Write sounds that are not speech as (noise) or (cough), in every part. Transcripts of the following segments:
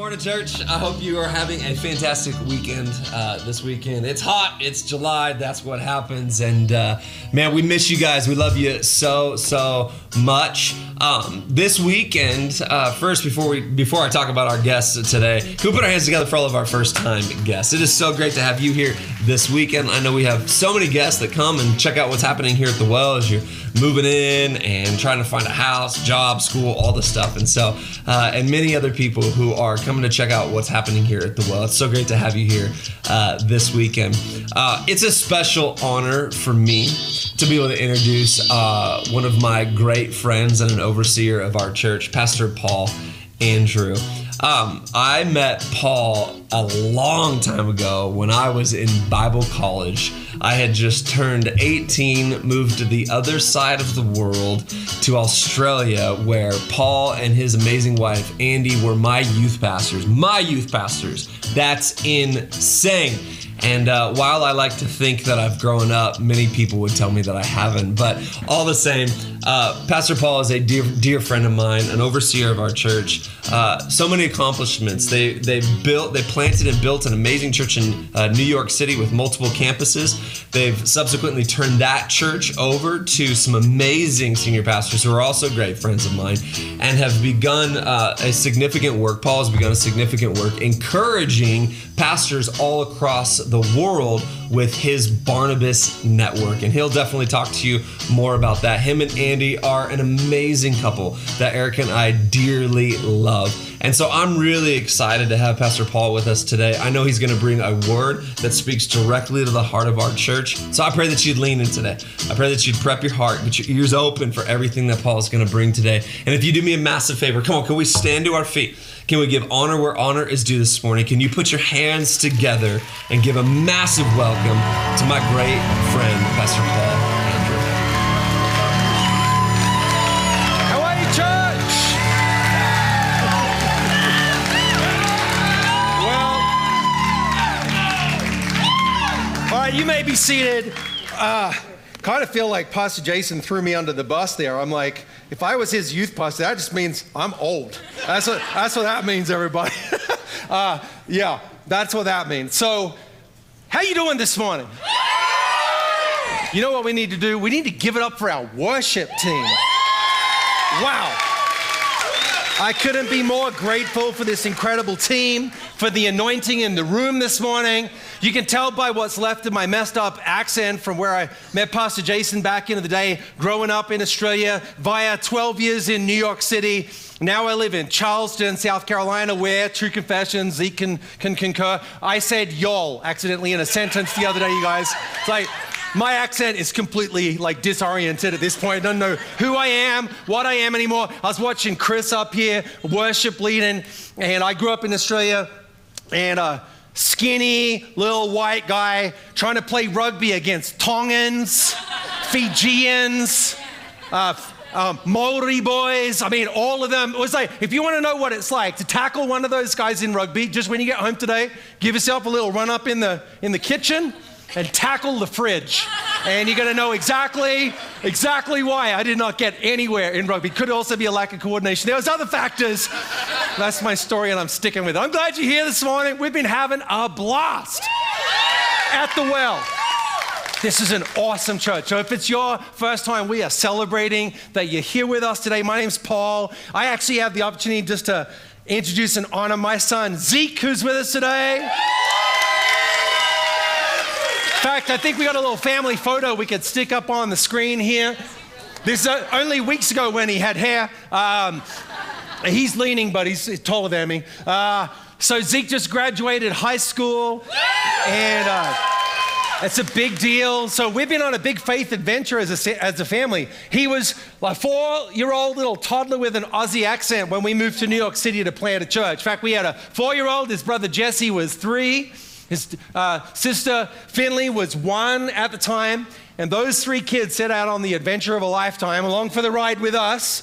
morning, church. I hope you are having a fantastic weekend uh, this weekend. It's hot, it's July, that's what happens. And uh, man, we miss you guys. We love you so, so much. Um, this weekend, uh, first, before we before I talk about our guests today, we put our hands together for all of our first time guests? It is so great to have you here this weekend. I know we have so many guests that come and check out what's happening here at the well as you're moving in and trying to find a house, job, school, all the stuff. And so, uh, and many other people who are coming to check out what's happening here at the well. It's so great to have you here uh, this weekend. Uh, it's a special honor for me to be able to introduce uh, one of my great friends and an overseer of our church, Pastor Paul Andrew. Um, I met Paul a long time ago when I was in Bible college. I had just turned 18, moved to the other side of the world to Australia, where Paul and his amazing wife, Andy, were my youth pastors. My youth pastors. That's insane. And uh, while I like to think that I've grown up, many people would tell me that I haven't. But all the same, uh, Pastor Paul is a dear, dear friend of mine, an overseer of our church. Uh, so many accomplishments. They they built, they planted and built an amazing church in uh, New York City with multiple campuses. They've subsequently turned that church over to some amazing senior pastors who are also great friends of mine, and have begun uh, a significant work. Paul has begun a significant work encouraging pastors all across the world with his Barnabas network. And he'll definitely talk to you more about that. Him and Andy are an amazing couple that Eric and I dearly love. And so I'm really excited to have Pastor Paul with us today. I know he's going to bring a word that speaks directly to the heart of our church. So I pray that you'd lean in today. I pray that you'd prep your heart, get your ears open for everything that Paul is going to bring today. And if you do me a massive favor, come on, can we stand to our feet? Can we give honor where honor is due this morning? Can you put your hands together and give a massive welcome to my great friend, Pastor Paul Andrew? How are you, church? Well, all right, you may be seated. Uh, kind of feel like Pastor Jason threw me under the bus there. I'm like, if I was his youth pastor, that just means I'm old. That's what, that's what that means, everybody. (laughs) uh, yeah, that's what that means. So, how you doing this morning? You know what we need to do? We need to give it up for our worship team. Wow. I couldn't be more grateful for this incredible team, for the anointing in the room this morning. You can tell by what's left of my messed up accent from where I met Pastor Jason back in the day, growing up in Australia, via 12 years in New York City. Now I live in Charleston, South Carolina, where, true confession, Zeke can, can concur, I said y'all accidentally in a sentence the other day, you guys. It's like, my accent is completely like disoriented at this point. I don't know who I am, what I am anymore. I was watching Chris up here, worship leading, and I grew up in Australia, and a skinny little white guy trying to play rugby against Tongans, Fijians, uh, um, Maori boys. I mean, all of them. It was like, if you want to know what it's like to tackle one of those guys in rugby, just when you get home today, give yourself a little run up in the in the kitchen and tackle the fridge. And you're gonna know exactly, exactly why I did not get anywhere in rugby. Could also be a lack of coordination. There was other factors. That's my story, and I'm sticking with it. I'm glad you're here this morning. We've been having a blast at the well. This is an awesome church. So, if it's your first time, we are celebrating that you're here with us today. My name's Paul. I actually have the opportunity just to introduce and honor my son, Zeke, who's with us today. Fact, I think we got a little family photo we could stick up on the screen here. This is uh, only weeks ago when he had hair. Um, he's leaning, but he's taller than me. Uh, so Zeke just graduated high school, and uh, it's a big deal. So we've been on a big faith adventure as a, as a family. He was a four-year-old little toddler with an Aussie accent when we moved to New York City to plant a church. In fact, we had a four-year-old. His brother Jesse was three. His uh, sister Finley was one at the time, and those three kids set out on the adventure of a lifetime along for the ride with us.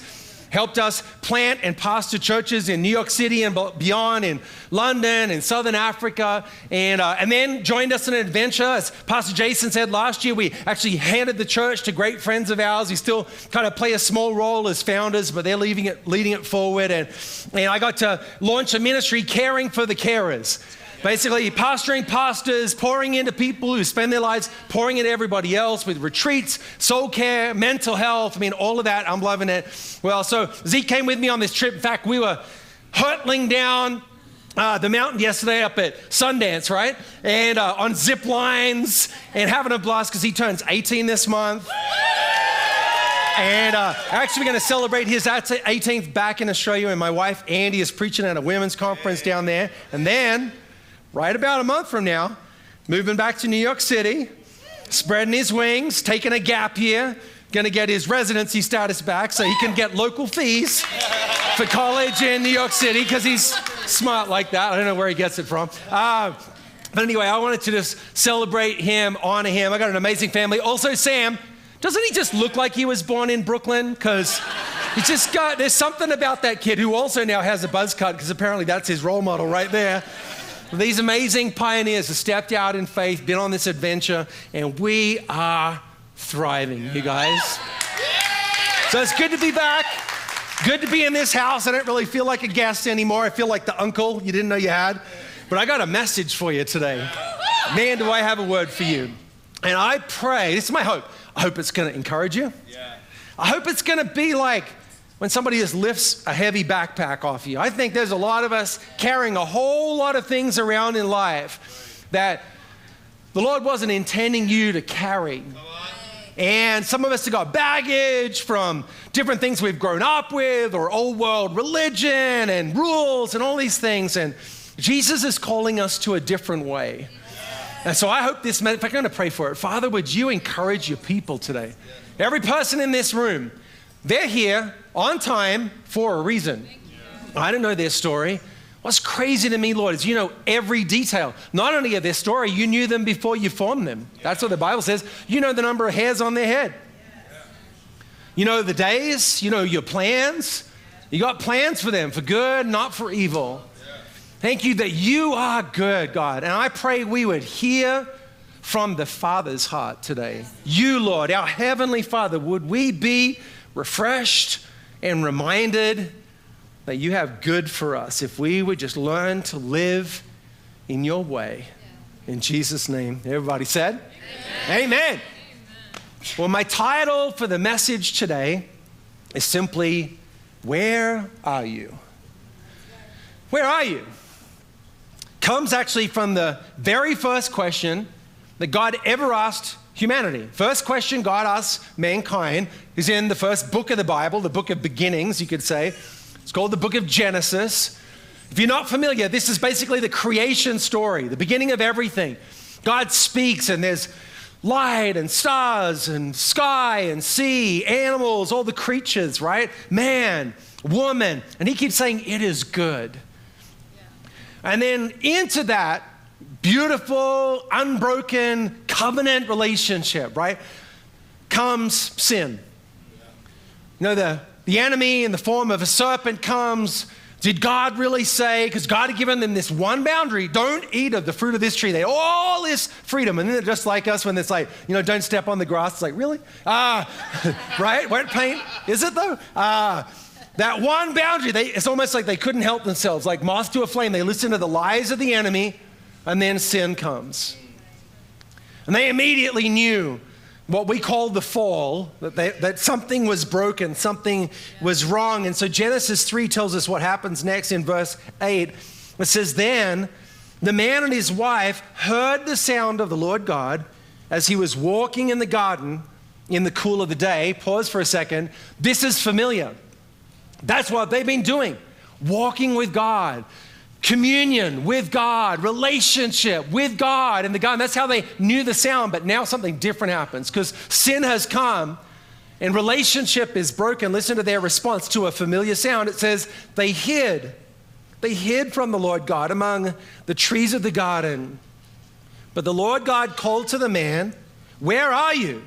helped us plant and pastor churches in New York City and beyond, in London and Southern Africa, and, uh, and then joined us in an adventure. As Pastor Jason said last year, we actually handed the church to great friends of ours. We still kind of play a small role as founders, but they're leading it, leading it forward. And, and I got to launch a ministry caring for the carers. Basically, pastoring pastors, pouring into people who spend their lives pouring into everybody else with retreats, soul care, mental health. I mean, all of that. I'm loving it. Well, so Zeke came with me on this trip. In fact, we were hurtling down uh, the mountain yesterday up at Sundance, right? And uh, on zip lines and having a blast because he turns 18 this month. And uh, actually, we're going to celebrate his 18th back in Australia. And my wife, Andy, is preaching at a women's conference down there. And then right about a month from now, moving back to New York City, spreading his wings, taking a gap year, gonna get his residency status back so he can get local fees for college in New York City because he's smart like that. I don't know where he gets it from. Uh, but anyway, I wanted to just celebrate him, honor him. I got an amazing family. Also, Sam, doesn't he just look like he was born in Brooklyn? Because he just got, there's something about that kid who also now has a buzz cut because apparently that's his role model right there. These amazing pioneers have stepped out in faith, been on this adventure, and we are thriving, you guys. So it's good to be back. Good to be in this house. I don't really feel like a guest anymore. I feel like the uncle you didn't know you had. But I got a message for you today. Man, do I have a word for you. And I pray, this is my hope. I hope it's going to encourage you. I hope it's going to be like when somebody just lifts a heavy backpack off you. I think there's a lot of us carrying a whole lot of things around in life that the Lord wasn't intending you to carry. And some of us have got baggage from different things we've grown up with or old world religion and rules and all these things. And Jesus is calling us to a different way. And so I hope this, if I'm going to pray for it, Father, would you encourage your people today? Every person in this room, they're here on time for a reason. I don't know their story. What's crazy to me, Lord, is you know every detail. Not only of their story, you knew them before you formed them. That's what the Bible says. You know the number of hairs on their head. You know the days, you know your plans. You got plans for them, for good, not for evil. Thank you that you are good, God. And I pray we would hear from the Father's heart today. You, Lord, our Heavenly Father, would we be refreshed and reminded that you have good for us if we would just learn to live in your way. In Jesus' name. Everybody said? Amen. Amen. Well, my title for the message today is simply Where Are You? Where are you? Comes actually from the very first question that God ever asked humanity. First question God asks mankind is in the first book of the Bible, the book of beginnings, you could say. It's called the book of Genesis. If you're not familiar, this is basically the creation story, the beginning of everything. God speaks, and there's light and stars and sky and sea, animals, all the creatures, right? Man, woman. And he keeps saying, It is good. Yeah. And then into that, beautiful, unbroken covenant relationship, right? Comes sin. You know, the, the enemy in the form of a serpent comes. Did God really say? Because God had given them this one boundary don't eat of the fruit of this tree. They all this freedom. And then they're just like us when it's like, you know, don't step on the grass. It's like, really? Ah, (laughs) right? Wet paint? Is it though? Ah. That one boundary, they, it's almost like they couldn't help themselves. Like moth to a flame, they listen to the lies of the enemy and then sin comes. And they immediately knew what we call the fall, that, they, that something was broken, something was wrong. And so Genesis 3 tells us what happens next in verse 8. It says, Then the man and his wife heard the sound of the Lord God as he was walking in the garden in the cool of the day. Pause for a second. This is familiar. That's what they've been doing, walking with God, communion with God, relationship with God and the. And that's how they knew the sound, but now something different happens because sin has come and relationship is broken. Listen to their response to a familiar sound. It says, They hid. They hid from the Lord God among the trees of the garden. But the Lord God called to the man, Where are you?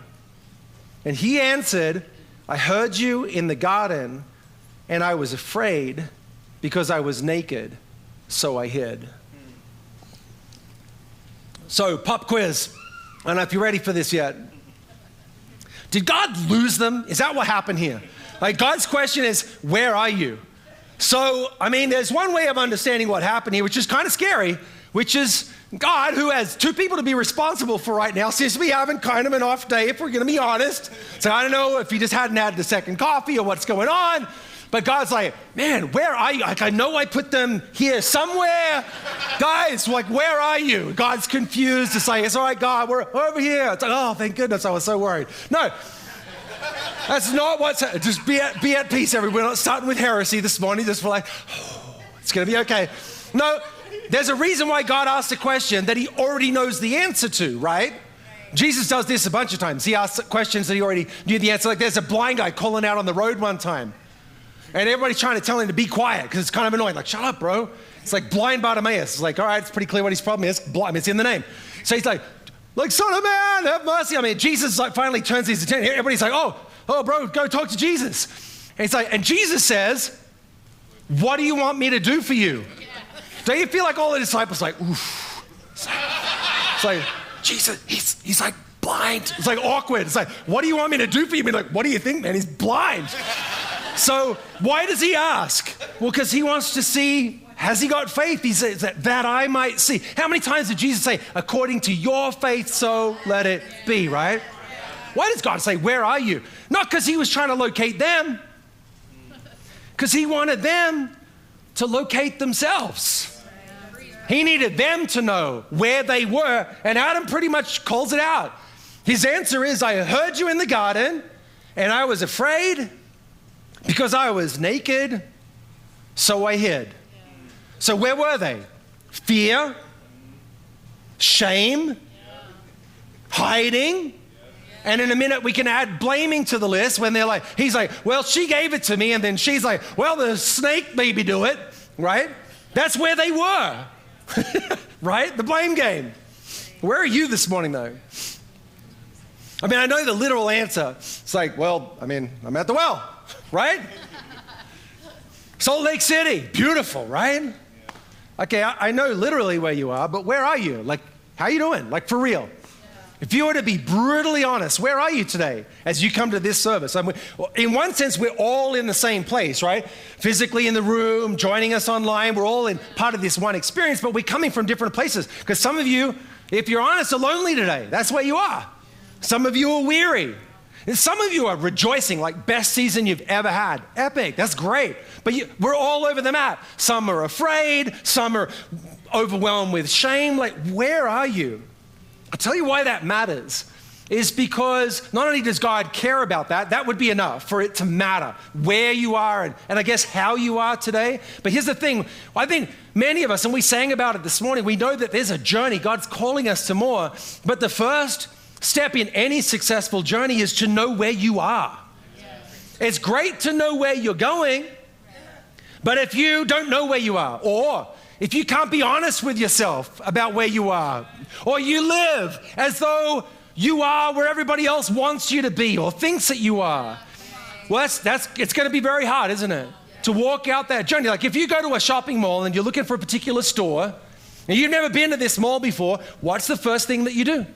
And he answered, I heard you in the garden, and I was afraid because I was naked, so I hid. So, pop quiz. I don't know if you're ready for this yet. Did God lose them? Is that what happened here? Like, God's question is, Where are you? So, I mean, there's one way of understanding what happened here, which is kind of scary, which is God, who has two people to be responsible for right now, seems to be having kind of an off day, if we're going to be honest. So, I don't know if he just hadn't had the second coffee or what's going on. But God's like, man, where are you? Like, I know I put them here somewhere. Guys, like, where are you? God's confused. It's like, it's all right, God, we're over here. It's like, oh, thank goodness, I was so worried. No, that's not what's, just be at, be at peace, everyone. We're not starting with heresy this morning, just for like, oh, it's going to be okay. No, there's a reason why God asked a question that he already knows the answer to, right? Jesus does this a bunch of times. He asks questions that he already knew the answer. Like there's a blind guy calling out on the road one time. And everybody's trying to tell him to be quiet because it's kind of annoying. Like, shut up, bro. It's like blind Bartimaeus. It's like, all right, it's pretty clear what his problem is. Blind, it's in the name. So he's like, like, son of man, have mercy. I mean, Jesus like finally turns his attention. Everybody's like, oh, oh, bro, go talk to Jesus. And he's like, and Jesus says, what do you want me to do for you? Don't you feel like all the disciples like, oof. It's like, it's like Jesus, he's, he's like blind. It's like awkward. It's like, what do you want me to do for you? I mean, like, what do you think, man? He's blind. So why does he ask? Well, because he wants to see has he got faith? He says that, that I might see. How many times did Jesus say, according to your faith, so let it be, right? Why does God say, Where are you? Not because he was trying to locate them, because he wanted them to locate themselves. He needed them to know where they were, and Adam pretty much calls it out. His answer is, I heard you in the garden, and I was afraid because I was naked, so I hid. So where were they? Fear, shame, hiding. And in a minute, we can add blaming to the list when they're like, he's like, well, she gave it to me. And then she's like, well, the snake maybe do it, right? That's where they were, (laughs) right? The blame game. Where are you this morning, though? I mean, I know the literal answer. It's like, well, I mean, I'm at the well right? Salt Lake City, beautiful, right? Okay, I, I, know literally where you are, but where are you? Like, how you doing? Like, for real. If you were to be brutally honest, where are you today as you come to this service? I mean, in one sense, we're all in the same place, right? Physically in the room, joining us online, we're all in part of this one experience, but we're coming from different places. Because some of you, if you're honest, are lonely today. That's where you are. Some of you are weary. And some of you are rejoicing like best season you've ever had. Epic, that's great. But you, we're all over the map. Some are afraid, some are overwhelmed with shame. Like, where are you? I'll tell you why that matters. Is because not only does God care about that, that would be enough for it to matter where you are and, and I guess how you are today. But here's the thing I think many of us, and we sang about it this morning, we know that there's a journey. God's calling us to more. But the first step in any successful journey is to know where you are. It's great to know where you're going, but if you don't know where you are, or if you can't be honest with yourself about where you are, or you live as though you are where everybody else wants you to be or thinks that you are, well, that's, that's it's going to be very hard, isn't it? To walk out that journey. Like if you go to a shopping mall and you're looking for a particular store, and you've never been to this mall before, what's the first thing that you do?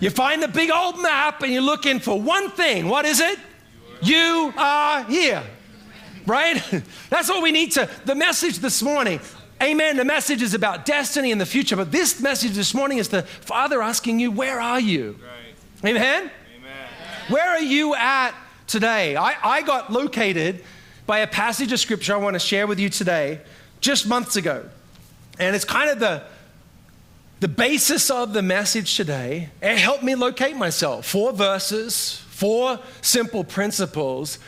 You find the big old map and you're looking for one thing. What is it? You are here. Right? (laughs) That's what we need to. The message this morning, amen. The message is about destiny and the future, but this message this morning is the Father asking you, Where are you? Right. Amen? Amen? Where are you at today? I, I got located by a passage of scripture I want to share with you today just months ago. And it's kind of the the basis of the message today, it helped me locate myself. Four verses, four simple principles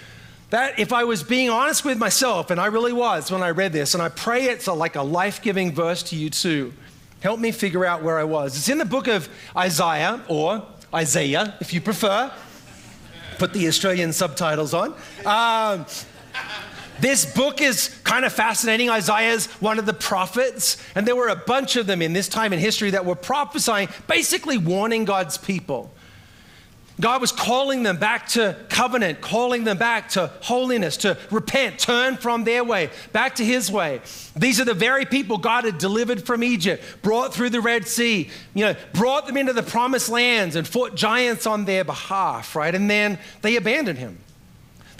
that if I was being honest with myself, and I really was when I read this, and I pray it's a, like a life giving verse to you too, help me figure out where I was. It's in the book of Isaiah, or Isaiah if you prefer. Put the Australian subtitles on. Um, this book is kind of fascinating. Isaiah is one of the prophets, and there were a bunch of them in this time in history that were prophesying, basically warning God's people. God was calling them back to covenant, calling them back to holiness, to repent, turn from their way, back to his way. These are the very people God had delivered from Egypt, brought through the Red Sea, you know, brought them into the promised lands and fought giants on their behalf, right? And then they abandoned him.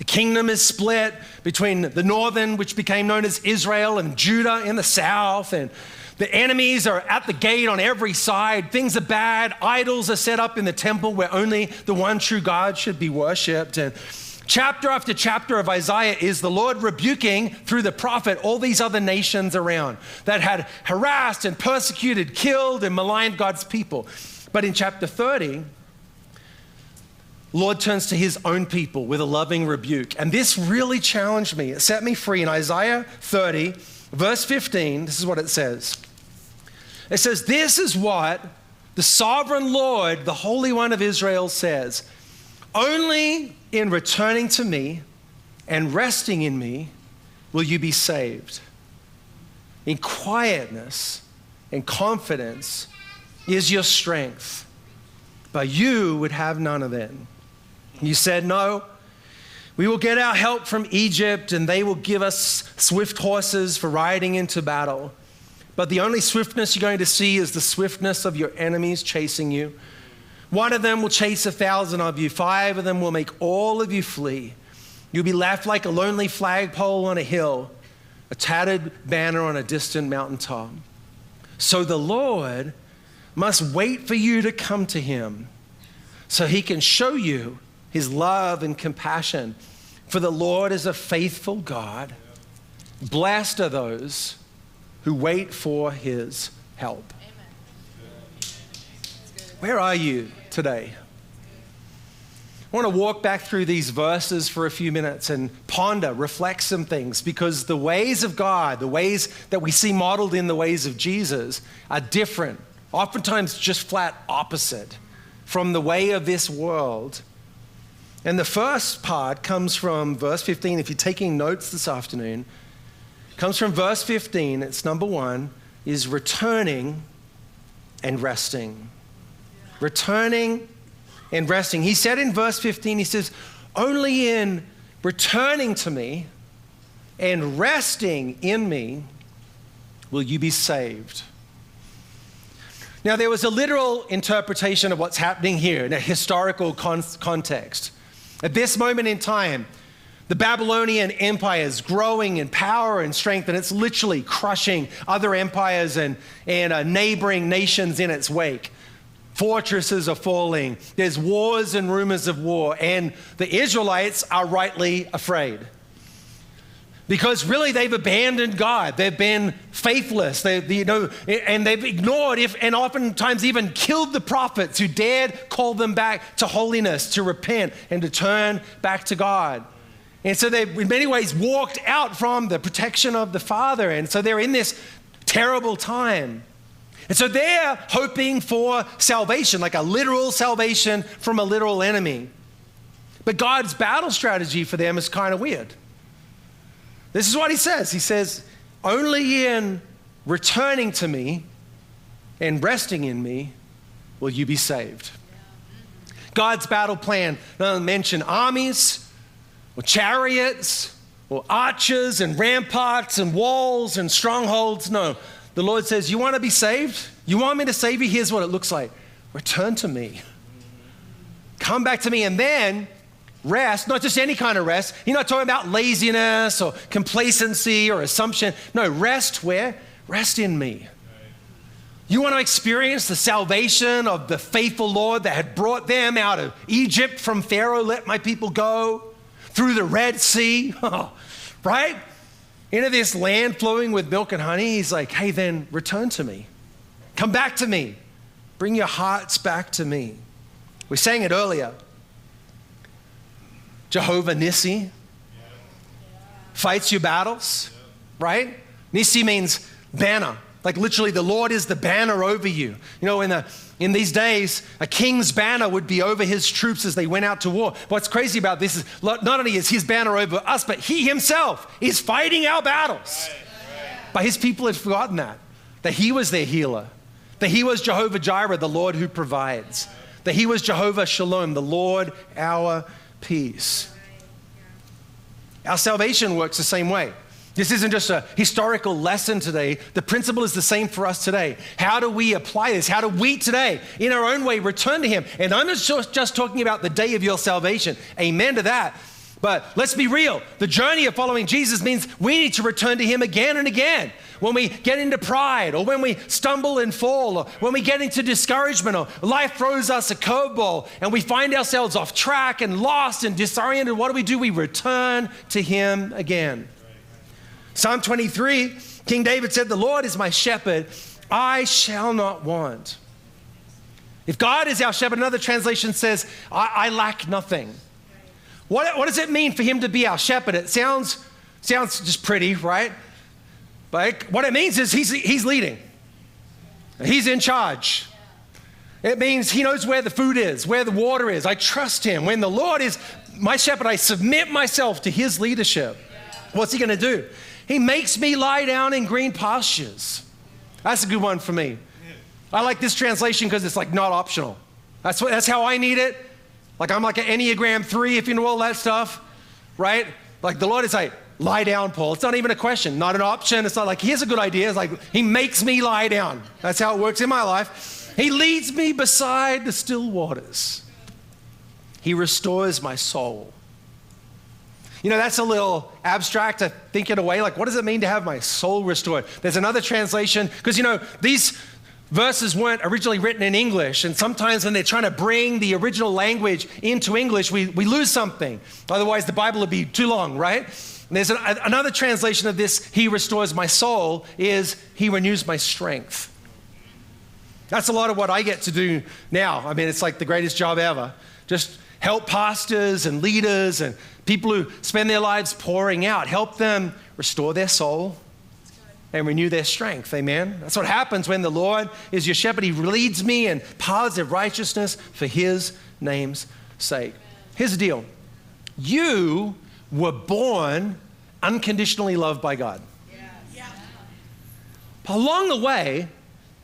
The kingdom is split between the northern, which became known as Israel, and Judah in the south. And the enemies are at the gate on every side. Things are bad. Idols are set up in the temple where only the one true God should be worshiped. And chapter after chapter of Isaiah is the Lord rebuking through the prophet all these other nations around that had harassed and persecuted, killed, and maligned God's people. But in chapter 30, Lord turns to his own people with a loving rebuke. And this really challenged me. It set me free. In Isaiah 30, verse 15, this is what it says it says, This is what the sovereign Lord, the Holy One of Israel, says Only in returning to me and resting in me will you be saved. In quietness and confidence is your strength, but you would have none of it. You said, No, we will get our help from Egypt, and they will give us swift horses for riding into battle. But the only swiftness you're going to see is the swiftness of your enemies chasing you. One of them will chase a thousand of you, five of them will make all of you flee. You'll be left like a lonely flagpole on a hill, a tattered banner on a distant mountaintop. So the Lord must wait for you to come to him so he can show you his love and compassion. For the Lord is a faithful God. Blessed are those who wait for his help. Where are you today? I want to walk back through these verses for a few minutes and ponder, reflect some things because the ways of God, the ways that we see modeled in the ways of Jesus, are different, oftentimes just flat opposite from the way of this world. And the first part comes from verse 15. If you're taking notes this afternoon, comes from verse 15. It's number one, is returning and resting. Returning and resting. He said in verse 15, he says, Only in returning to me and resting in me will you be saved. Now, there was a literal interpretation of what's happening here in a historical con- context. At this moment in time, the Babylonian Empire is growing in power and strength, and it's literally crushing other empires and, and uh, neighboring nations in its wake. Fortresses are falling. There's wars and rumors of war, and the Israelites are rightly afraid. Because really, they've abandoned God. They've been faithless. They, you know, and they've ignored, if, and oftentimes even killed the prophets who dared call them back to holiness, to repent, and to turn back to God. And so they, in many ways, walked out from the protection of the Father. And so they're in this terrible time. And so they're hoping for salvation, like a literal salvation from a literal enemy. But God's battle strategy for them is kind of weird. This is what He says He says, Only in returning to me and resting in me will you be saved. God's battle plan doesn't mention armies or chariots or arches and ramparts and walls and strongholds. No. The Lord says, You want to be saved? You want me to save you? Here's what it looks like return to me. Come back to me. And then rest, not just any kind of rest. You're not talking about laziness or complacency or assumption. No, rest where? Rest in me. You want to experience the salvation of the faithful Lord that had brought them out of Egypt from Pharaoh, let my people go? through the Red Sea, (laughs) right? Into this land flowing with milk and honey. He's like, hey, then return to me. Come back to me. Bring your hearts back to me. We sang it earlier. Jehovah Nissi fights your battles, right? Nissi means banner. Like literally, the Lord is the banner over you. You know, in, the, in these days, a king's banner would be over his troops as they went out to war. What's crazy about this is not only is his banner over us, but he himself is fighting our battles. But his people had forgotten that, that he was their healer, that he was Jehovah Jireh, the Lord who provides, that he was Jehovah Shalom, the Lord our peace. Our salvation works the same way. This isn't just a historical lesson today. The principle is the same for us today. How do we apply this? How do we today, in our own way, return to Him? And I'm not just talking about the day of your salvation. Amen to that. But let's be real. The journey of following Jesus means we need to return to Him again and again. When we get into pride, or when we stumble and fall, or when we get into discouragement, or life throws us a curveball and we find ourselves off track and lost and disoriented, what do we do? We return to Him again. Psalm 23, King David said, The Lord is my shepherd, I shall not want. If God is our shepherd, another translation says, I, I lack nothing. What, what does it mean for him to be our shepherd? It sounds, sounds just pretty, right? But what it means is he's, he's leading, he's in charge. It means he knows where the food is, where the water is. I trust him. When the Lord is my shepherd, I submit myself to his leadership. What's he going to do? He makes me lie down in green pastures. That's a good one for me. I like this translation because it's like not optional. That's, what, that's how I need it. Like I'm like an Enneagram 3, if you know all that stuff, right? Like the Lord is like, lie down, Paul. It's not even a question, not an option. It's not like, here's a good idea. It's like, He makes me lie down. That's how it works in my life. He leads me beside the still waters. He restores my soul. You know, that's a little abstract to think in a way. Like, what does it mean to have my soul restored? There's another translation, because, you know, these verses weren't originally written in English. And sometimes when they're trying to bring the original language into English, we, we lose something. Otherwise, the Bible would be too long, right? And there's an, another translation of this, He restores my soul, is He renews my strength. That's a lot of what I get to do now. I mean, it's like the greatest job ever. Just help pastors and leaders and people who spend their lives pouring out, help them restore their soul and renew their strength. Amen. That's what happens when the Lord is your shepherd. He leads me in paths of righteousness for his name's sake. Here's the deal you were born unconditionally loved by God. But along the way,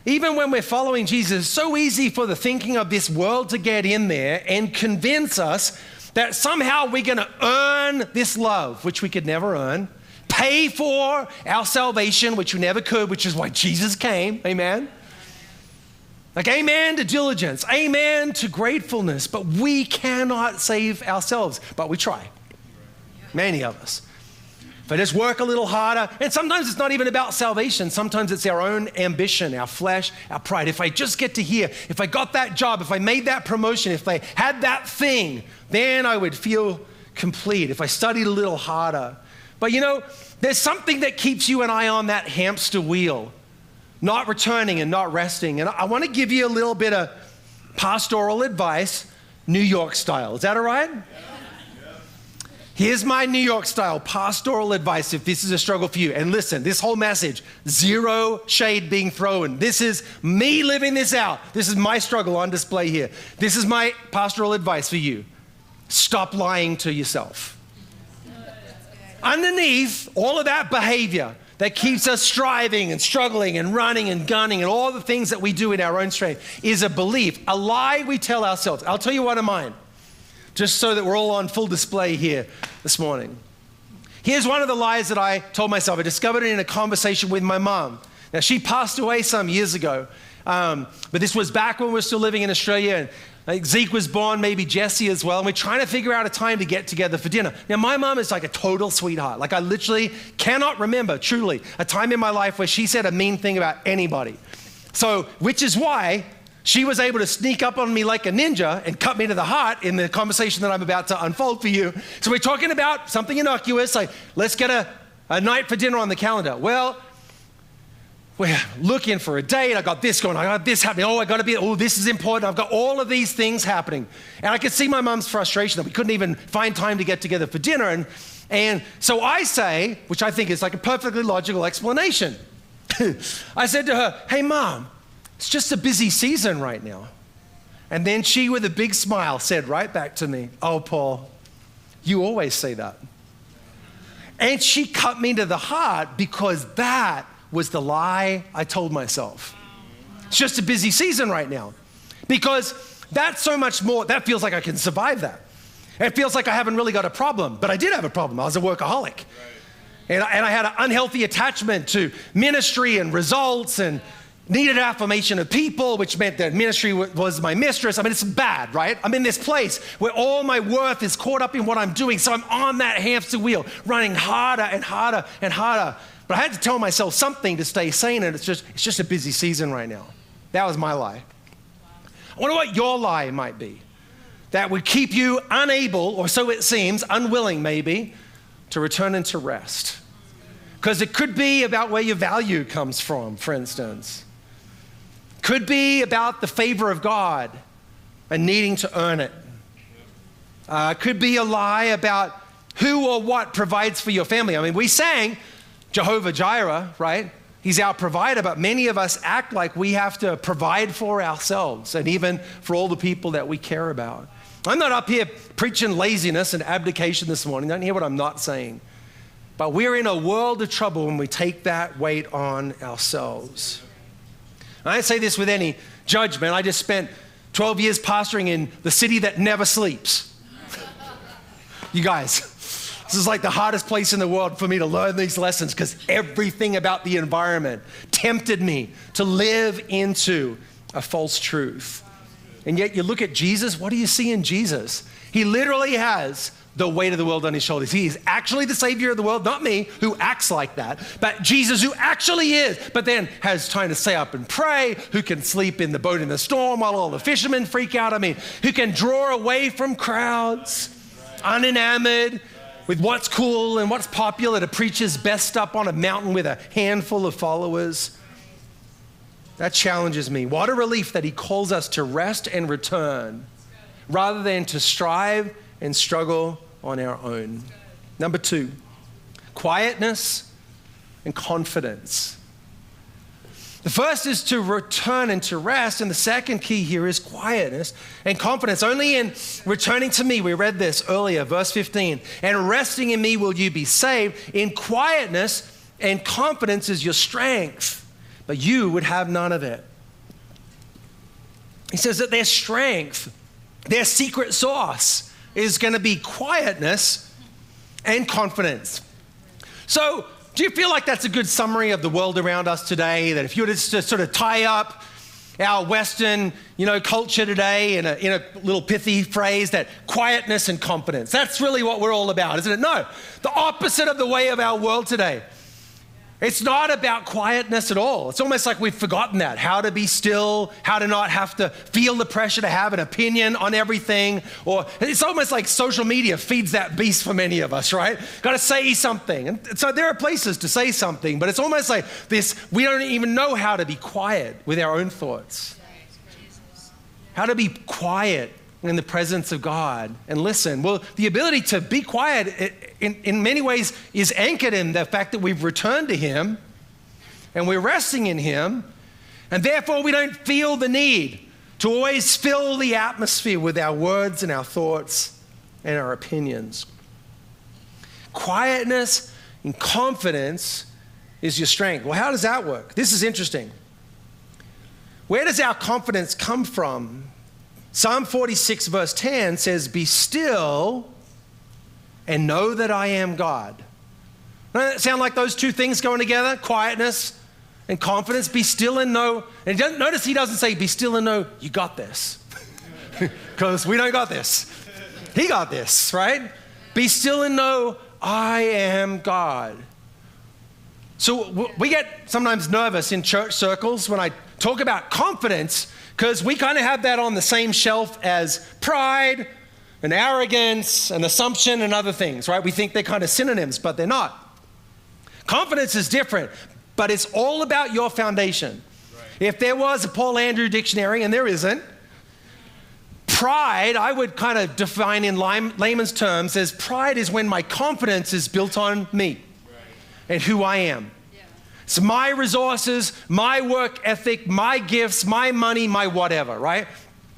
even when we're following Jesus, it's so easy for the thinking of this world to get in there and convince us that somehow we're going to earn this love, which we could never earn, pay for our salvation, which we never could, which is why Jesus came. Amen. Like, amen to diligence, amen to gratefulness, but we cannot save ourselves, but we try. Many of us. If I just work a little harder, and sometimes it's not even about salvation, sometimes it's our own ambition, our flesh, our pride. If I just get to here, if I got that job, if I made that promotion, if I had that thing, then I would feel complete. If I studied a little harder. But you know, there's something that keeps you and I on that hamster wheel, not returning and not resting. And I want to give you a little bit of pastoral advice, New York style. Is that all right? Yeah. Here's my New York style pastoral advice if this is a struggle for you. And listen, this whole message, zero shade being thrown. This is me living this out. This is my struggle on display here. This is my pastoral advice for you. Stop lying to yourself. Underneath all of that behavior that keeps us striving and struggling and running and gunning and all the things that we do in our own strength is a belief, a lie we tell ourselves. I'll tell you one of mine just so that we're all on full display here this morning. Here's one of the lies that I told myself. I discovered it in a conversation with my mom. Now, she passed away some years ago, um, but this was back when we were still living in Australia. And Zeke was born, maybe Jesse as well, and we're trying to figure out a time to get together for dinner. Now, my mom is like a total sweetheart. Like, I literally cannot remember, truly, a time in my life where she said a mean thing about anybody. So, which is why she was able to sneak up on me like a ninja and cut me to the heart in the conversation that I'm about to unfold for you. So we're talking about something innocuous, like let's get a, a night for dinner on the calendar. Well, we're looking for a date. I got this going. I got this happening. Oh, I got to be. Oh, this is important. I've got all of these things happening, and I could see my mom's frustration that we couldn't even find time to get together for dinner. And and so I say, which I think is like a perfectly logical explanation. (laughs) I said to her, "Hey, mom, it's just a busy season right now. And then she, with a big smile, said right back to me, Oh, Paul, you always say that. And she cut me to the heart because that was the lie I told myself. It's just a busy season right now. Because That's so much more, that feels like I can survive that. It feels like I haven't really got a problem, but I did have a problem. I was a workaholic. And I, and I had an unhealthy attachment to ministry and results and needed affirmation of people, which meant that ministry was my mistress. I mean, it's bad, right? I'm in this place where all my worth is caught up in what I'm doing. So I'm on that hamster wheel, running harder and harder and harder. But I had to tell myself something to stay sane, and it's just, it's just a busy season right now. That was my lie. I wonder what your lie might be that would keep you unable, or so it seems, unwilling maybe, to return into rest. Because it could be about where your value comes from, for instance. Could be about the favor of God and needing to earn it. Uh, could be a lie about who or what provides for your family. I mean, we sang Jehovah Jireh, right? He's our provider, but many of us act like we have to provide for ourselves and even for all the people that we care about. I'm not up here preaching laziness and abdication this morning. Don't hear what I'm not saying. But we're in a world of trouble when we take that weight on ourselves. I don't say this with any judgment. I just spent 12 years pastoring in the city that never sleeps. (laughs) you guys, this is like the hardest place in the world for me to learn these lessons because everything about the environment tempted me to live into a false truth. And yet you look at Jesus, what do you see in Jesus? He literally has the weight of the world on his shoulders. He is actually the Savior of the world, not me, who acts like that, but Jesus, who actually is, but then has time to stay up and pray, who can sleep in the boat in the storm while all the fishermen freak out. I mean, who can draw away from crowds, unenamored with what's cool and what's popular to preach his best up on a mountain with a handful of followers. That challenges me. What a relief that he calls us to rest and return rather than to strive and struggle on our own. Number two, quietness and confidence. The first is to return and to rest, and the second key here is quietness and confidence. Only in returning to me, we read this earlier, verse 15, and resting in me will you be saved. In quietness and confidence is your strength, but you would have none of it. He says that their strength, their secret sauce, is going to be quietness and confidence. So, do you feel like that's a good summary of the world around us today? That if you were to sort of tie up our Western, you know, culture today in a, in a little pithy phrase that quietness and confidence. That's really what we're all about, isn't it? No, the opposite of the way of our world today. It's not about quietness at all. It's almost like we've forgotten that how to be still, how to not have to feel the pressure to have an opinion on everything. Or it's almost like social media feeds that beast for many of us, right? Got to say something. And so there are places to say something, but it's almost like this we don't even know how to be quiet with our own thoughts. How to be quiet in the presence of God and listen. Well, the ability to be quiet in, in many ways is anchored in the fact that we've returned to Him and we're resting in Him, and therefore we don't feel the need to always fill the atmosphere with our words and our thoughts and our opinions. Quietness and confidence is your strength. Well, how does that work? This is interesting. Where does our confidence come from? Psalm 46, verse 10 says, Be still and know that I am God. Doesn't that sound like those two things going together? Quietness and confidence. Be still and know. And notice he doesn't say, Be still and know you got this. (laughs) Because we don't got this. He got this, right? Be still and know I am God. So we get sometimes nervous in church circles when I talk about confidence because we kind of have that on the same shelf as pride and arrogance and assumption and other things, right? We think they're kind of synonyms, but they're not. Confidence is different, but it's all about your foundation. Right. If there was a Paul Andrew dictionary, and there isn't, pride, I would kind of define in layman's terms as pride is when my confidence is built on me right. and who I am. It's my resources, my work ethic, my gifts, my money, my whatever, right?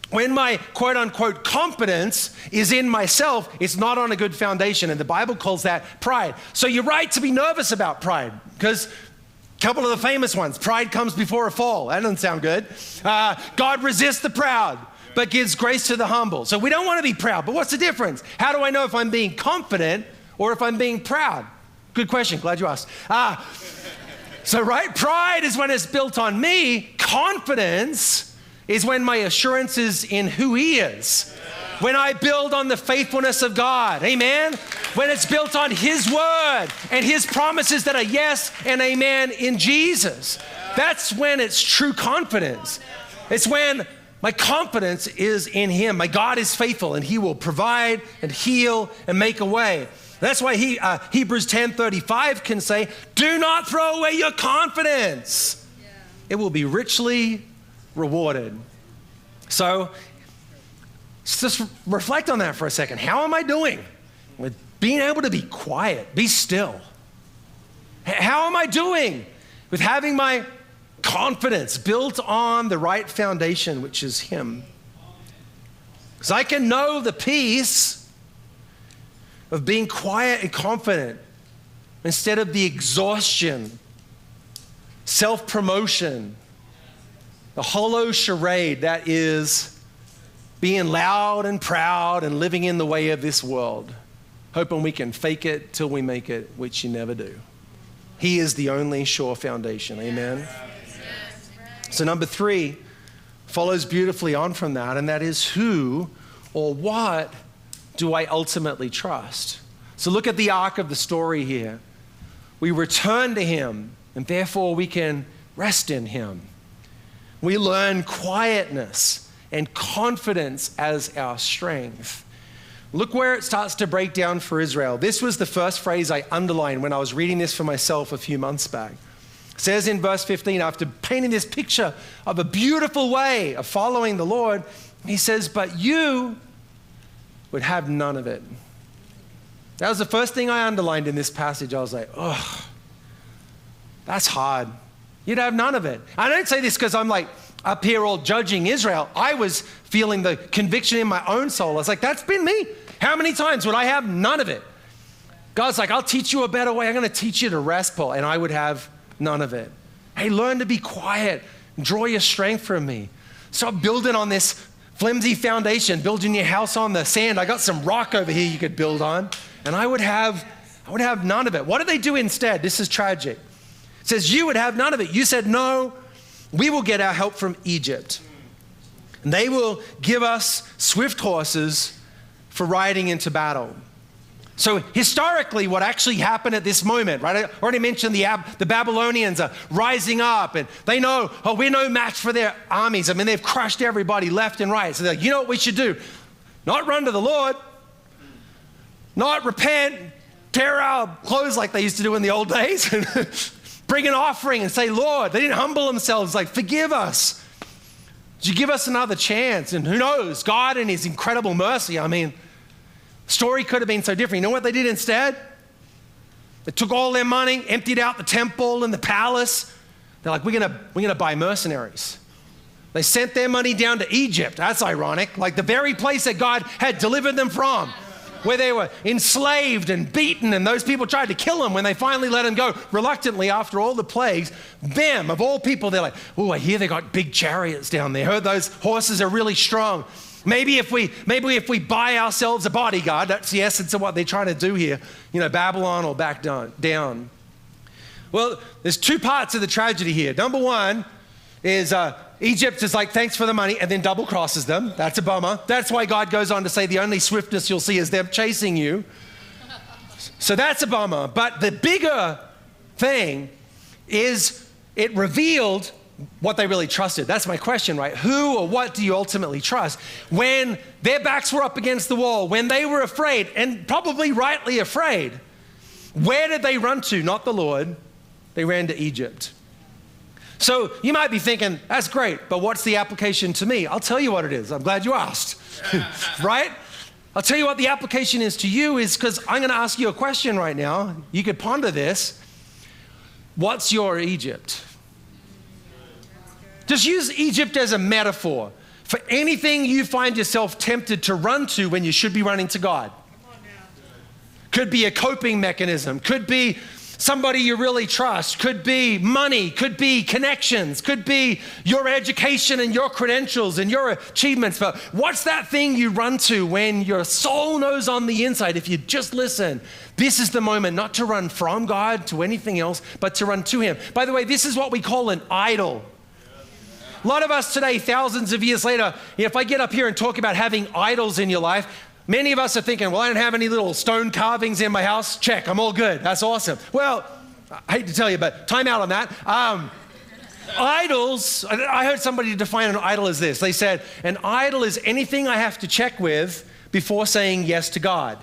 When my quote unquote competence is in myself, it's not on a good foundation. And the Bible calls that pride. So you're right to be nervous about pride because a couple of the famous ones pride comes before a fall. That doesn't sound good. Uh, God resists the proud, but gives grace to the humble. So we don't want to be proud, but what's the difference? How do I know if I'm being confident or if I'm being proud? Good question. Glad you asked. Ah, so, right? Pride is when it's built on me, confidence is when my assurance is in who He is. When I build on the faithfulness of God, amen? When it's built on His word and His promises that are yes and amen in Jesus. That's when it's true confidence. It's when my confidence is in Him. My God is faithful and He will provide and heal and make a way. That's why he, uh, Hebrews 10:35 can say, "Do not throw away your confidence. Yeah. It will be richly rewarded." So, just reflect on that for a second. How am I doing with being able to be quiet, be still? How am I doing with having my confidence built on the right foundation, which is Him? Because I can know the peace of being quiet and confident instead of the exhaustion, self promotion, the hollow charade that is being loud and proud and living in the way of this world, hoping we can fake it till we make it, which you never do. He is the only sure foundation. Amen. So, number three follows beautifully on from that, and that is who or what do I ultimately trust? So look at the arc of the story here. We return to Him, and therefore we can rest in Him. We learn quietness and confidence as our strength. Look where it starts to break down for Israel. This was the first phrase I underlined when I was reading this for myself a few months back. It says in verse 15, after painting this picture of a beautiful way of following the Lord, he says, But you, would have none of it. That was the first thing I underlined in this passage. I was like, ugh, that's hard. You'd have none of it. I don't say this because I'm like up here all judging Israel. I was feeling the conviction in my own soul. I was like, that's been me. How many times would I have none of it? God's like, I'll teach you a better way. I'm going to teach you to rest, Paul. And I would have none of it. Hey, learn to be quiet. Draw your strength from me. Stop building on this flimsy foundation, building your house on the sand. I got some rock over here you could build on. And I would have, I would have none of it. What did they do instead? This is tragic. It says, You would have none of it. You said, No, we will get our help from Egypt. And they will give us swift horses for riding into battle. So, historically, what actually happened at this moment, right? I already mentioned the, the Babylonians are rising up and they know, oh, we're no match for their armies. I mean, they've crushed everybody left and right. So they're like, you know what we should do? Not run to the Lord, not repent, tear our clothes like they used to do in the old (laughs) days, and bring an offering and say, Lord, they didn't humble themselves, like, forgive us. Did you give us another chance? And who knows, God in His incredible mercy, I mean, Story could have been so different. You know what they did instead? They took all their money, emptied out the temple and the palace. They're like, we're gonna, we're gonna buy mercenaries. They sent their money down to Egypt. That's ironic. Like the very place that God had delivered them from, where they were enslaved and beaten, and those people tried to kill them when they finally let them go reluctantly after all the plagues. Them, of all people, they're like, oh, I hear they got big chariots down there. Heard those horses are really strong. Maybe if we maybe if we buy ourselves a bodyguard, that's the essence of what they're trying to do here. You know, Babylon or back down. Well, there's two parts of the tragedy here. Number one is uh, Egypt is like, thanks for the money, and then double crosses them. That's a bummer. That's why God goes on to say the only swiftness you'll see is them chasing you. (laughs) So that's a bummer. But the bigger thing is it revealed what they really trusted. That's my question, right? Who or what do you ultimately trust? When their backs were up against the wall, when they were afraid, and probably rightly afraid, where did they run to? Not the Lord. They ran to Egypt. So you might be thinking, that's great, but what's the application to me? I'll tell you what it is. I'm glad you asked. (laughs) right? I'll tell you what the application is to you is because I'm going to ask you a question right now. You could ponder this. What's your Egypt? Just use Egypt as a metaphor for anything you find yourself tempted to run to when you should be running to God. Could be a coping mechanism, could be somebody you really trust, could be money, could be connections, could be your education and your credentials and your achievements. But what's that thing you run to when your soul knows on the inside? If you just listen, this is the moment not to run from God to anything else, but to run to Him. By the way, this is what we call an idol. A lot of us today, thousands of years later, if I get up here and talk about having idols in your life, Many of us are thinking, well, I don't have any little stone carvings in my house. Check, I'm all good. That's awesome. Well, I hate to tell you, but time out on that. Um, idols, I heard somebody define an idol as this. They said, an idol is anything I have to check with before saying yes to God.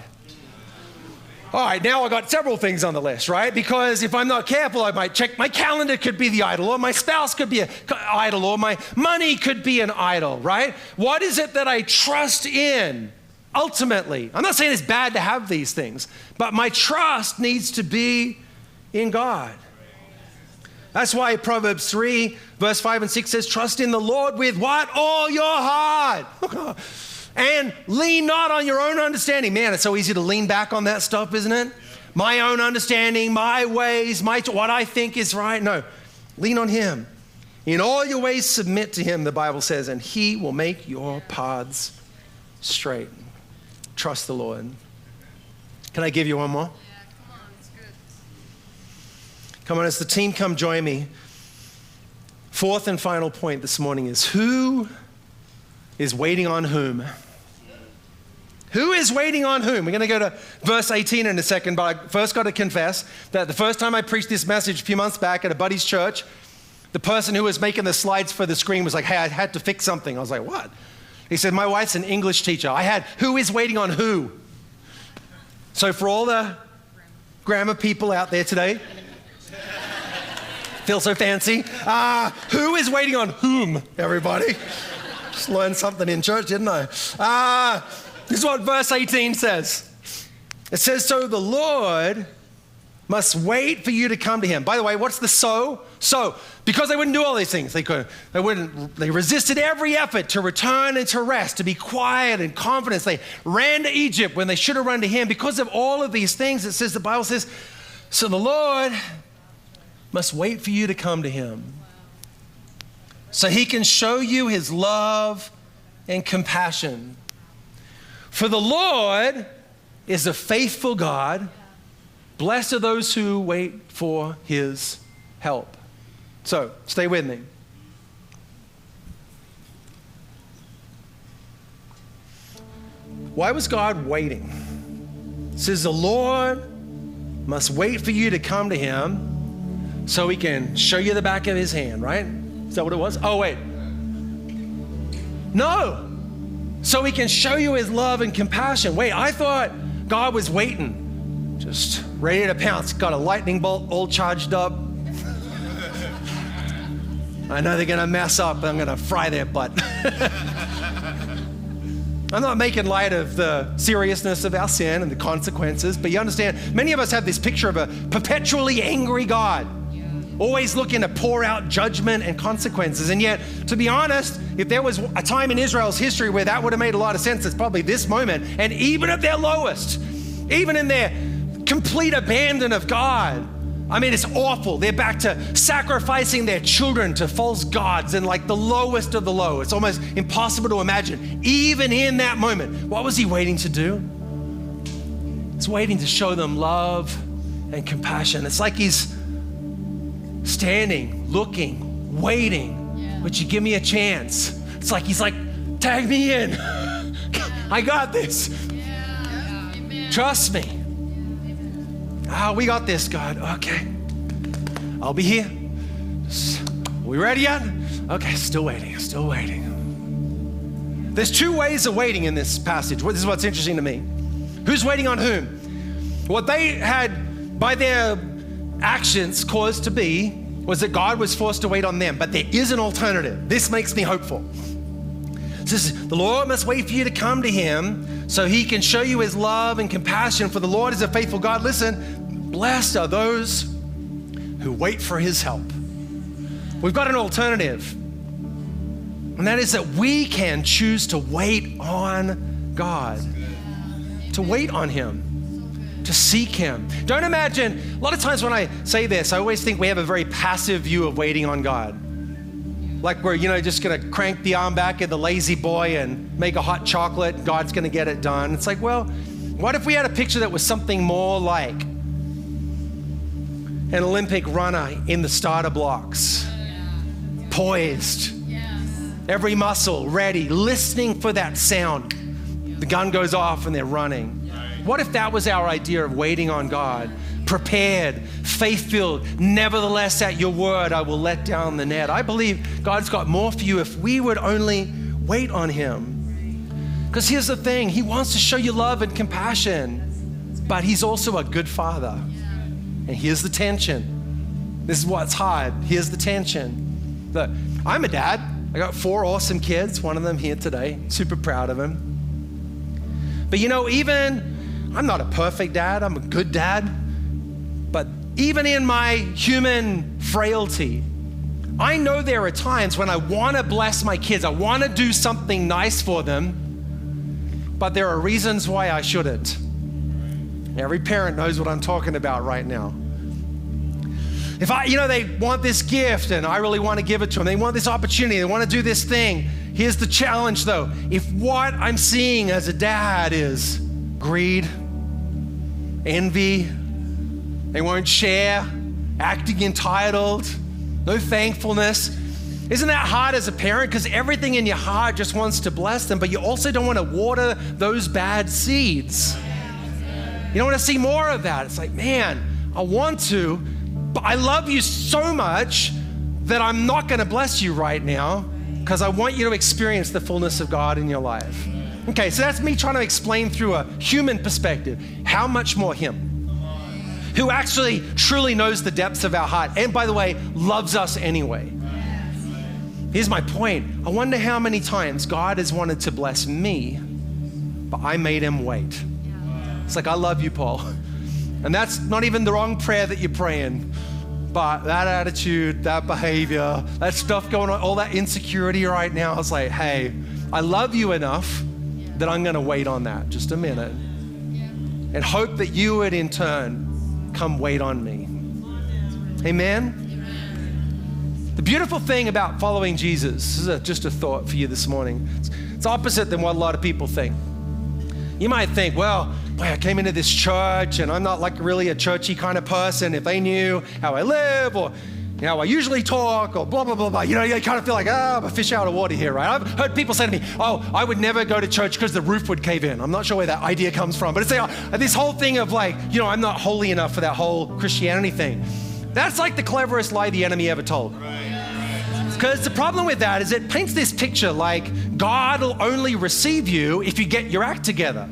All right, now I got several things on the list, right? Because if I'm not careful, I might check my calendar could be the idol, or my spouse could be an idol, or my money could be an idol, right? What is it that I trust in? ultimately, I'm not saying it's bad to have these things, but my trust needs to be in God. That's why Proverbs 3, verse 5 and 6 says, Trust in the Lord with what? All your heart. (laughs) and lean not on your own understanding. Man, it's so easy to lean back on that stuff, isn't it? My own understanding, my ways, my what I think is right. No, lean on Him. In all your ways, submit to Him, the Bible says, and He will make your paths straight. Trust the Lord. Can I give you one more? Yeah, come on, it's good. Come on, as the team come join me. Fourth and final point this morning is who is waiting on whom? Who is waiting on whom? We're going to go to verse 18 in a second, but I first got to confess that the first time I preached this message a few months back at a buddy's church, the person who was making the slides for the screen was like, hey, I had to fix something. I was like, what? He said, My wife's an English teacher. I had who is waiting on who? So, for all the grammar people out there today, feel so fancy. Uh, who is waiting on whom, everybody? Just learned something in church, didn't I? Uh, this is what verse 18 says. It says, So the Lord must wait for you to come to him. By the way, what's the so? So, because they wouldn't do all these things, they could they wouldn't they resisted every effort to return and to rest, to be quiet and confident. They ran to Egypt when they should have run to him. Because of all of these things, it says the Bible says, so the Lord must wait for you to come to him. So he can show you his love and compassion. For the Lord is a faithful God Blessed are those who wait for his help. So, stay with me. Why was God waiting? It says the Lord must wait for you to come to him so he can show you the back of his hand, right? Is that what it was? Oh, wait. No. So he can show you his love and compassion. Wait, I thought God was waiting just ready to pounce. Got a lightning bolt all charged up. I know they're going to mess up. But I'm going to fry their butt. (laughs) I'm not making light of the seriousness of our sin and the consequences, but you understand, many of us have this picture of a perpetually angry God, always looking to pour out judgment and consequences. And yet, to be honest, if there was a time in Israel's history where that would have made a lot of sense, it's probably this moment. And even at their lowest, even in their complete abandon of God. I mean, it's awful. They're back to sacrificing their children to false gods and like the lowest of the low. It's almost impossible to imagine. Even in that moment, what was he waiting to do? He's waiting to show them love and compassion. It's like he's standing, looking, waiting. Yeah. Would you give me a chance? It's like he's like, tag me in. (laughs) I got this. Yeah. Trust me. Ah, we got this, God. Okay. I'll be here. Are we ready yet? Okay, still waiting, still waiting. There's two ways of waiting in this passage. This is what's interesting to me. Who's waiting on whom? What they had, by their actions, caused to be was that God was forced to wait on them. But there is an alternative. This makes me hopeful. Says, The Lord must wait for you to come to him so he can show you his love and compassion. For the Lord is a faithful God. Listen, blessed are those who wait for his help. We've got an alternative, and that is that we can choose to wait on God, to wait on him. To seek Him. Don't imagine, a lot of times when I say this, I always think we have a very passive view of waiting on God. Like we're, you know, just gonna crank the arm back at the La-Z-Boy and make a hot chocolate, God's gonna get it done. It's like, well, what if we had a picture that was something more like an Olympic runner in the starter blocks, poised, every muscle ready, listening for that sound. The gun goes off and they're running. What if that was our idea of waiting on God? Prepared, faith filled, nevertheless, at your word, I will let down the net. I believe God's got more for you if we would only wait on Him. Because here's the thing He wants to show you love and compassion, but He's also a good Father. And here's the tension. This is what's hard. Here's the tension. Look, I'm a dad. I got four awesome kids, one of them here today. Super proud of him. But you know, even I'm not a perfect dad, I'm a good dad. But even in my human frailty, I know there are times when I want to bless my kids, I want to do something nice for them, but there are reasons why I shouldn't. Every parent knows what I'm talking about right now. If I, you know, they want this gift and I really want to give it to them, they want this opportunity, they want to do this thing. Here's the challenge though. If what I'm seeing as a dad is greed, envy, they won't share, acting entitled, no thankfulness, isn't that hard as a parent? Because everything in your heart just wants to bless them, but you also don't want to water those bad seeds. You don't want to see more of that. It's like, man, I want to, but I love you so much that I'm not going to bless you right now because I want you to experience the fullness of God in your life. Okay, so that's me trying to explain through a human perspective. How much more Him? Who actually truly knows the depths of our heart and, by the way, loves us anyway. Here's my point. I wonder how many times God has wanted to bless me, but I made Him wait. It's like, I love you, Paul. (laughs) And that's not even the wrong prayer that you're praying. But that attitude, that behavior, that stuff going on, all that insecurity right now, it's like, hey, I love you enough that I'm going to wait on that just a minute and hope that you would in turn come wait on me. Amen? The beautiful thing about following Jesus, this is a, just a thought for you this morning. It's, it's opposite than what a lot of people think. You might think, well, boy, I came into this church and I'm not like really a churchy kind of person. If they knew how I live or how I usually talk or blah, blah, blah, blah, you know, you kind of feel like, ah, oh, I'm a fish out of water here, right? I've heard people say to me, oh, I would never go to church because the roof would cave in. I'm not sure where that idea comes from, but it's like, uh, this whole thing of like, you know, I'm not holy enough for that whole Christianity thing. That's like the cleverest lie the enemy ever told. Because the problem with that is it paints this picture like God will only receive you if you get your act together.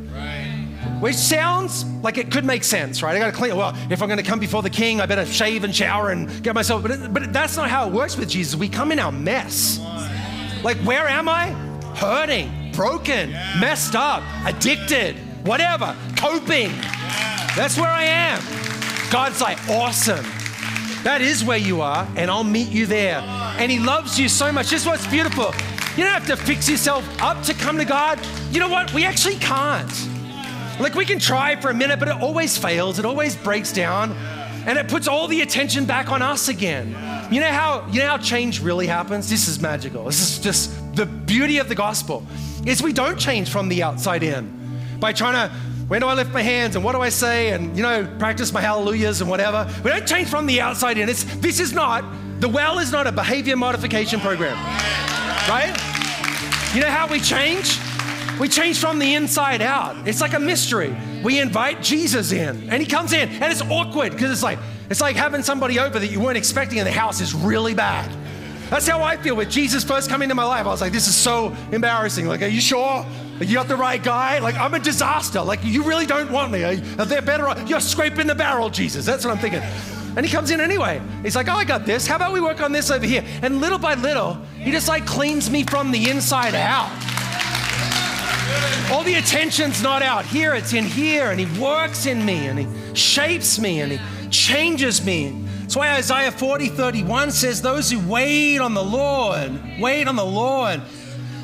Which sounds like it could make sense, right? I got to clean. Well, if I'm going to come before the king, I better shave and shower and get myself. But, but that's not how it works with Jesus. We come in our mess. Like, where am I? Hurting, broken, yeah. messed up, addicted, whatever, coping. Yeah. That's where I am. God's like, awesome. That is where you are, and I'll meet you there. And He loves you so much. This is what's beautiful. You don't have to fix yourself up to come to God. You know what? We actually can't. Like we can try for a minute, but it always fails. It always breaks down. And it puts all the attention back on us again. You know how you know how change really happens? This is magical. This is just the beauty of the gospel. Is we don't change from the outside in by trying to when do I lift my hands and what do I say and you know practice my hallelujahs and whatever. We don't change from the outside in. It's this is not the well is not a behavior modification program. Right? You know how we change? We change from the inside out. It's like a mystery. We invite Jesus in, and he comes in, and it's awkward because it's like it's like having somebody over that you weren't expecting, and the house is really bad. That's how I feel with Jesus first coming into my life. I was like, this is so embarrassing. Like, are you sure? Like, you got the right guy? Like, I'm a disaster. Like, you really don't want me. Are they're better off. You're scraping the barrel, Jesus. That's what I'm thinking. And he comes in anyway. He's like, oh, I got this. How about we work on this over here? And little by little, he just like cleans me from the inside out. All the attention's not out here, it's in here, and He works in me, and He shapes me, and He changes me. That's why Isaiah 40 31 says, Those who wait on the Lord, wait on the Lord,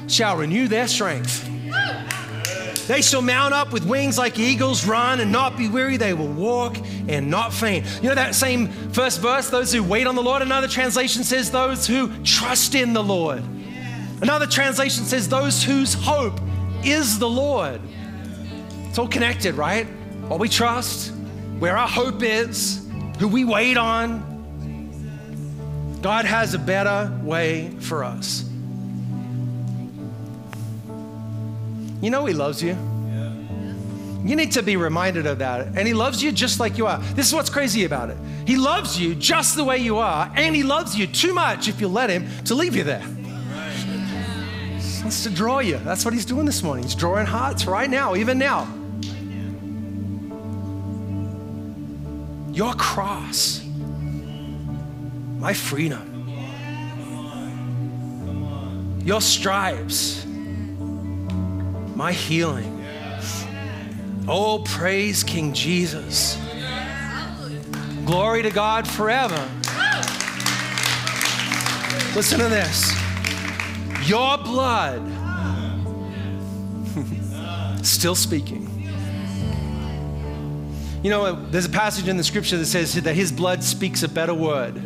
shall renew their strength. They shall mount up with wings like eagles, run and not be weary. They will walk and not faint. You know that same first verse, those who wait on the Lord? Another translation says, those who trust in the Lord. Another translation says, those whose hope is the Lord. It's all connected, right? What we trust, where our hope is, who we wait on. God has a better way for us. You know He loves you. You need to be reminded of that. And He loves you just like you are. This is what's crazy about it. He loves you just the way you are, and He loves you too much if you let Him to leave you there. He wants to draw you. That's what He's doing this morning. He's drawing hearts right now, even now. Your cross, my freedom, your stripes my healing. Oh, praise King Jesus. Glory to God forever. Listen to this. Your blood, still speaking. You know, there's a passage in the scripture that says that his blood speaks a better word.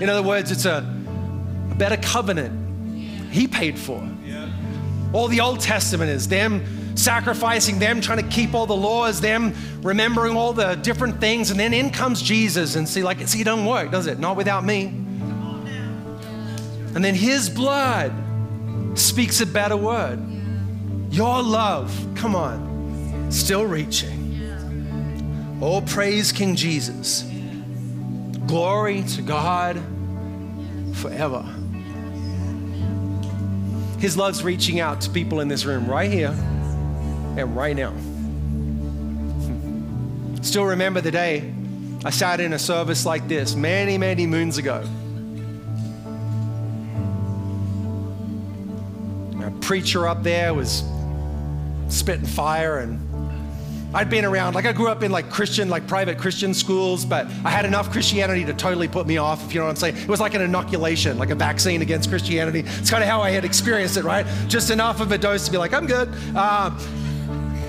In other words, it's a, better covenant he paid for. All the Old Testament is them sacrificing, them trying to keep all the laws, them remembering all the different things, and then in comes Jesus and see, like, see, it doesn't work, does it? Not without me. And then his blood speaks a better word. Your love, come on, still reaching. Oh, praise King Jesus. Glory to God forever. His love's reaching out to people in this room right here and right now. Still remember the day I sat in a service like this many, many moons ago. Preacher up there was spitting fire and I'd been around, like I grew up in like Christian, like private Christian schools, but I had enough Christianity to totally put me off, if you know what I'm saying. It was like an inoculation, like a vaccine against Christianity. It's kind of how I had experienced it, right? Just enough of a dose to be like, I'm good. Uh,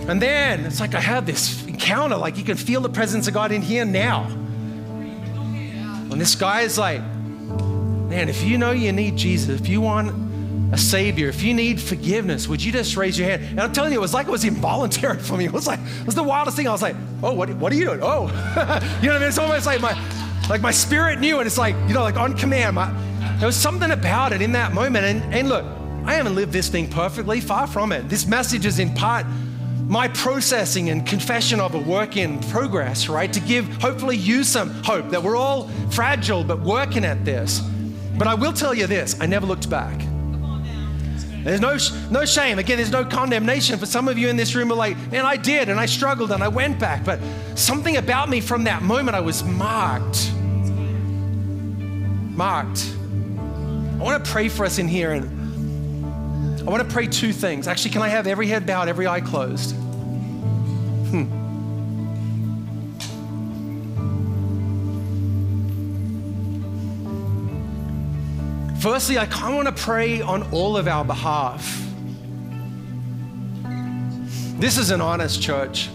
and then it's like I had this encounter, like you can feel the presence of God in here now. And this guy is like, man, if you know you need Jesus, if you want a savior, if you need forgiveness, would you just raise your hand? And I'm telling you, it was like it was involuntary (laughs) for me. It was like, it was the wildest thing. I was like, oh, what, what are you doing? Oh, (laughs) you know what I mean? It's almost like my, like my spirit knew, and it's like, you know, like on command. My, there was something about it in that moment. And, and look, I haven't lived this thing perfectly, far from it. This message is in part my processing and confession of a work in progress, right? To give hopefully you some hope that we're all fragile but working at this. But I will tell you this I never looked back. There's no, no shame. Again, there's no condemnation. For some of you in this room are like, man, I did and I struggled and I went back. But something about me from that moment, I was marked. Marked. I want to pray for us in here and I want to pray two things. Actually, can I have every head bowed, every eye closed? Firstly, I kind of want to pray on all of our behalf. This is an honest church.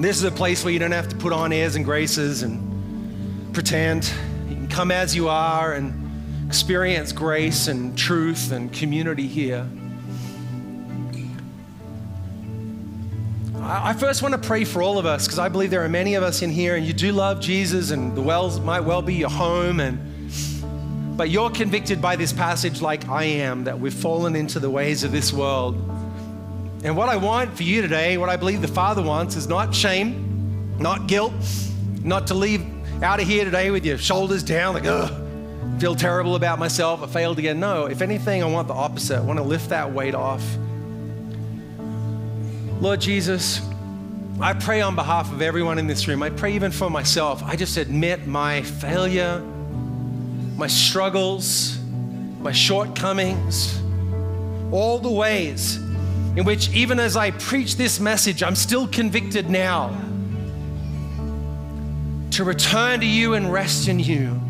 This is a place where you don't have to put on airs and graces and pretend. You can come as you are and experience grace and truth and community here. I first want to pray for all of us because I believe there are many of us in here and you do love Jesus and the wells might well be your home and but you're convicted by this passage, like I am, that we've fallen into the ways of this world. And what I want for you today, what I believe the Father wants, is not shame, not guilt, not to leave out of here today with your shoulders down, like, ugh, feel terrible about myself, I failed again. No, if anything, I want the opposite. I want to lift that weight off. Lord Jesus, I pray on behalf of everyone in this room. I pray even for myself. I just admit my failure my struggles, my shortcomings, all the ways in which, even as I preach this message, I'm still convicted now to return to you and rest in you.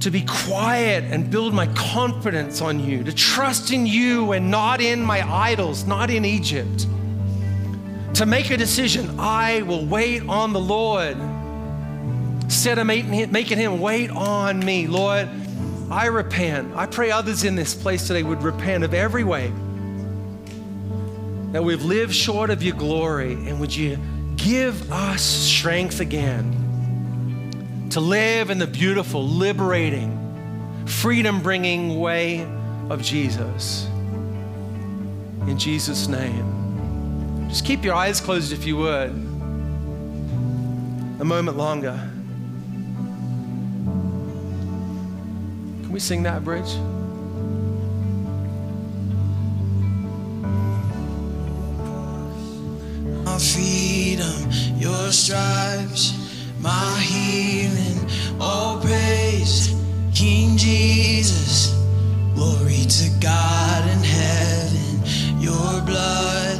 to be quiet and build my confidence on you, to trust in you and not in my idols, not in Egypt. To make a decision, I will wait on the Lord. Instead of making him wait on me, Lord, I repent. I pray others in this place today would repent of every way that we've lived short of your glory, and would you give us strength again to live in the beautiful, liberating, freedom bringing way of Jesus. In Jesus' name. Just keep your eyes closed if you would. A moment longer. Can we sing that bridge? Our freedom, your stripes my healing. All praise, King Jesus. Glory to God in heaven. Your blood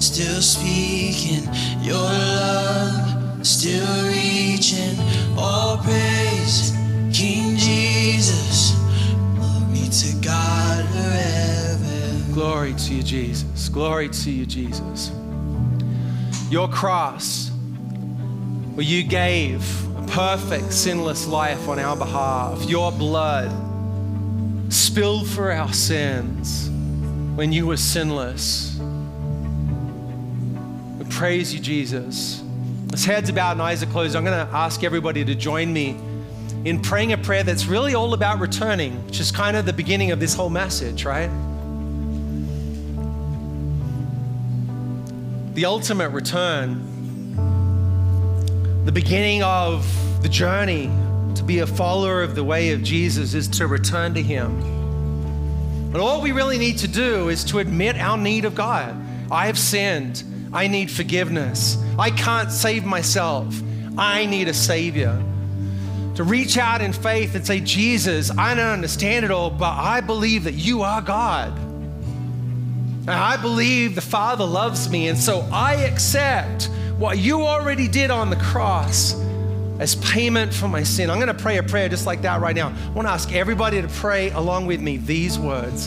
still speaking. Your love still reaching. All praise, King Jesus. Glory to God forever. Glory to you, Jesus. Glory to you, Jesus. Your cross where you gave a perfect, sinless life on our behalf. Your blood spilled for our sins when you were sinless. We praise you, Jesus. As heads bowed and eyes are closed, I'm going to ask everybody to join me in praying a prayer that's really all about returning, which is kind of the beginning of this whole message, right? The ultimate return the beginning of the journey to be a follower of the way of Jesus is to return to Him. But all we really need to do is to admit our need of God. I have sinned. I need forgiveness. I can't save myself. I need a Savior. To reach out in faith and say, Jesus, I don't understand it all, but I believe that you are God. And I believe the Father loves me, and so I accept what you already did on the cross as payment for my sin. I'm going to pray a prayer just like that right now. I want to ask everybody to pray along with me these words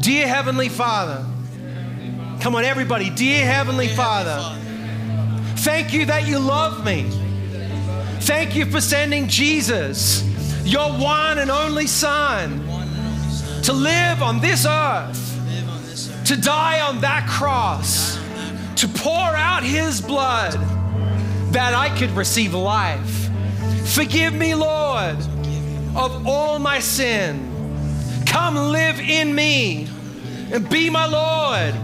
Dear Heavenly Father, come on, everybody, dear Heavenly Father, thank you that you love me. Thank you for sending Jesus, your one and only Son, to live on this earth, to die on that cross to pour out his blood that I could receive life. Forgive me, Lord, of all my sin. Come live in me and be my Lord,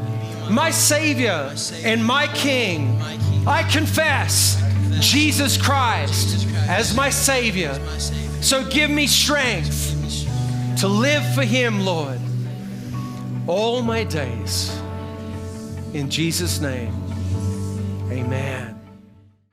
my Savior, and my King. I confess Jesus Christ as my Savior. So give me strength to live for Him, Lord, all my days. In Jesus' name, amen.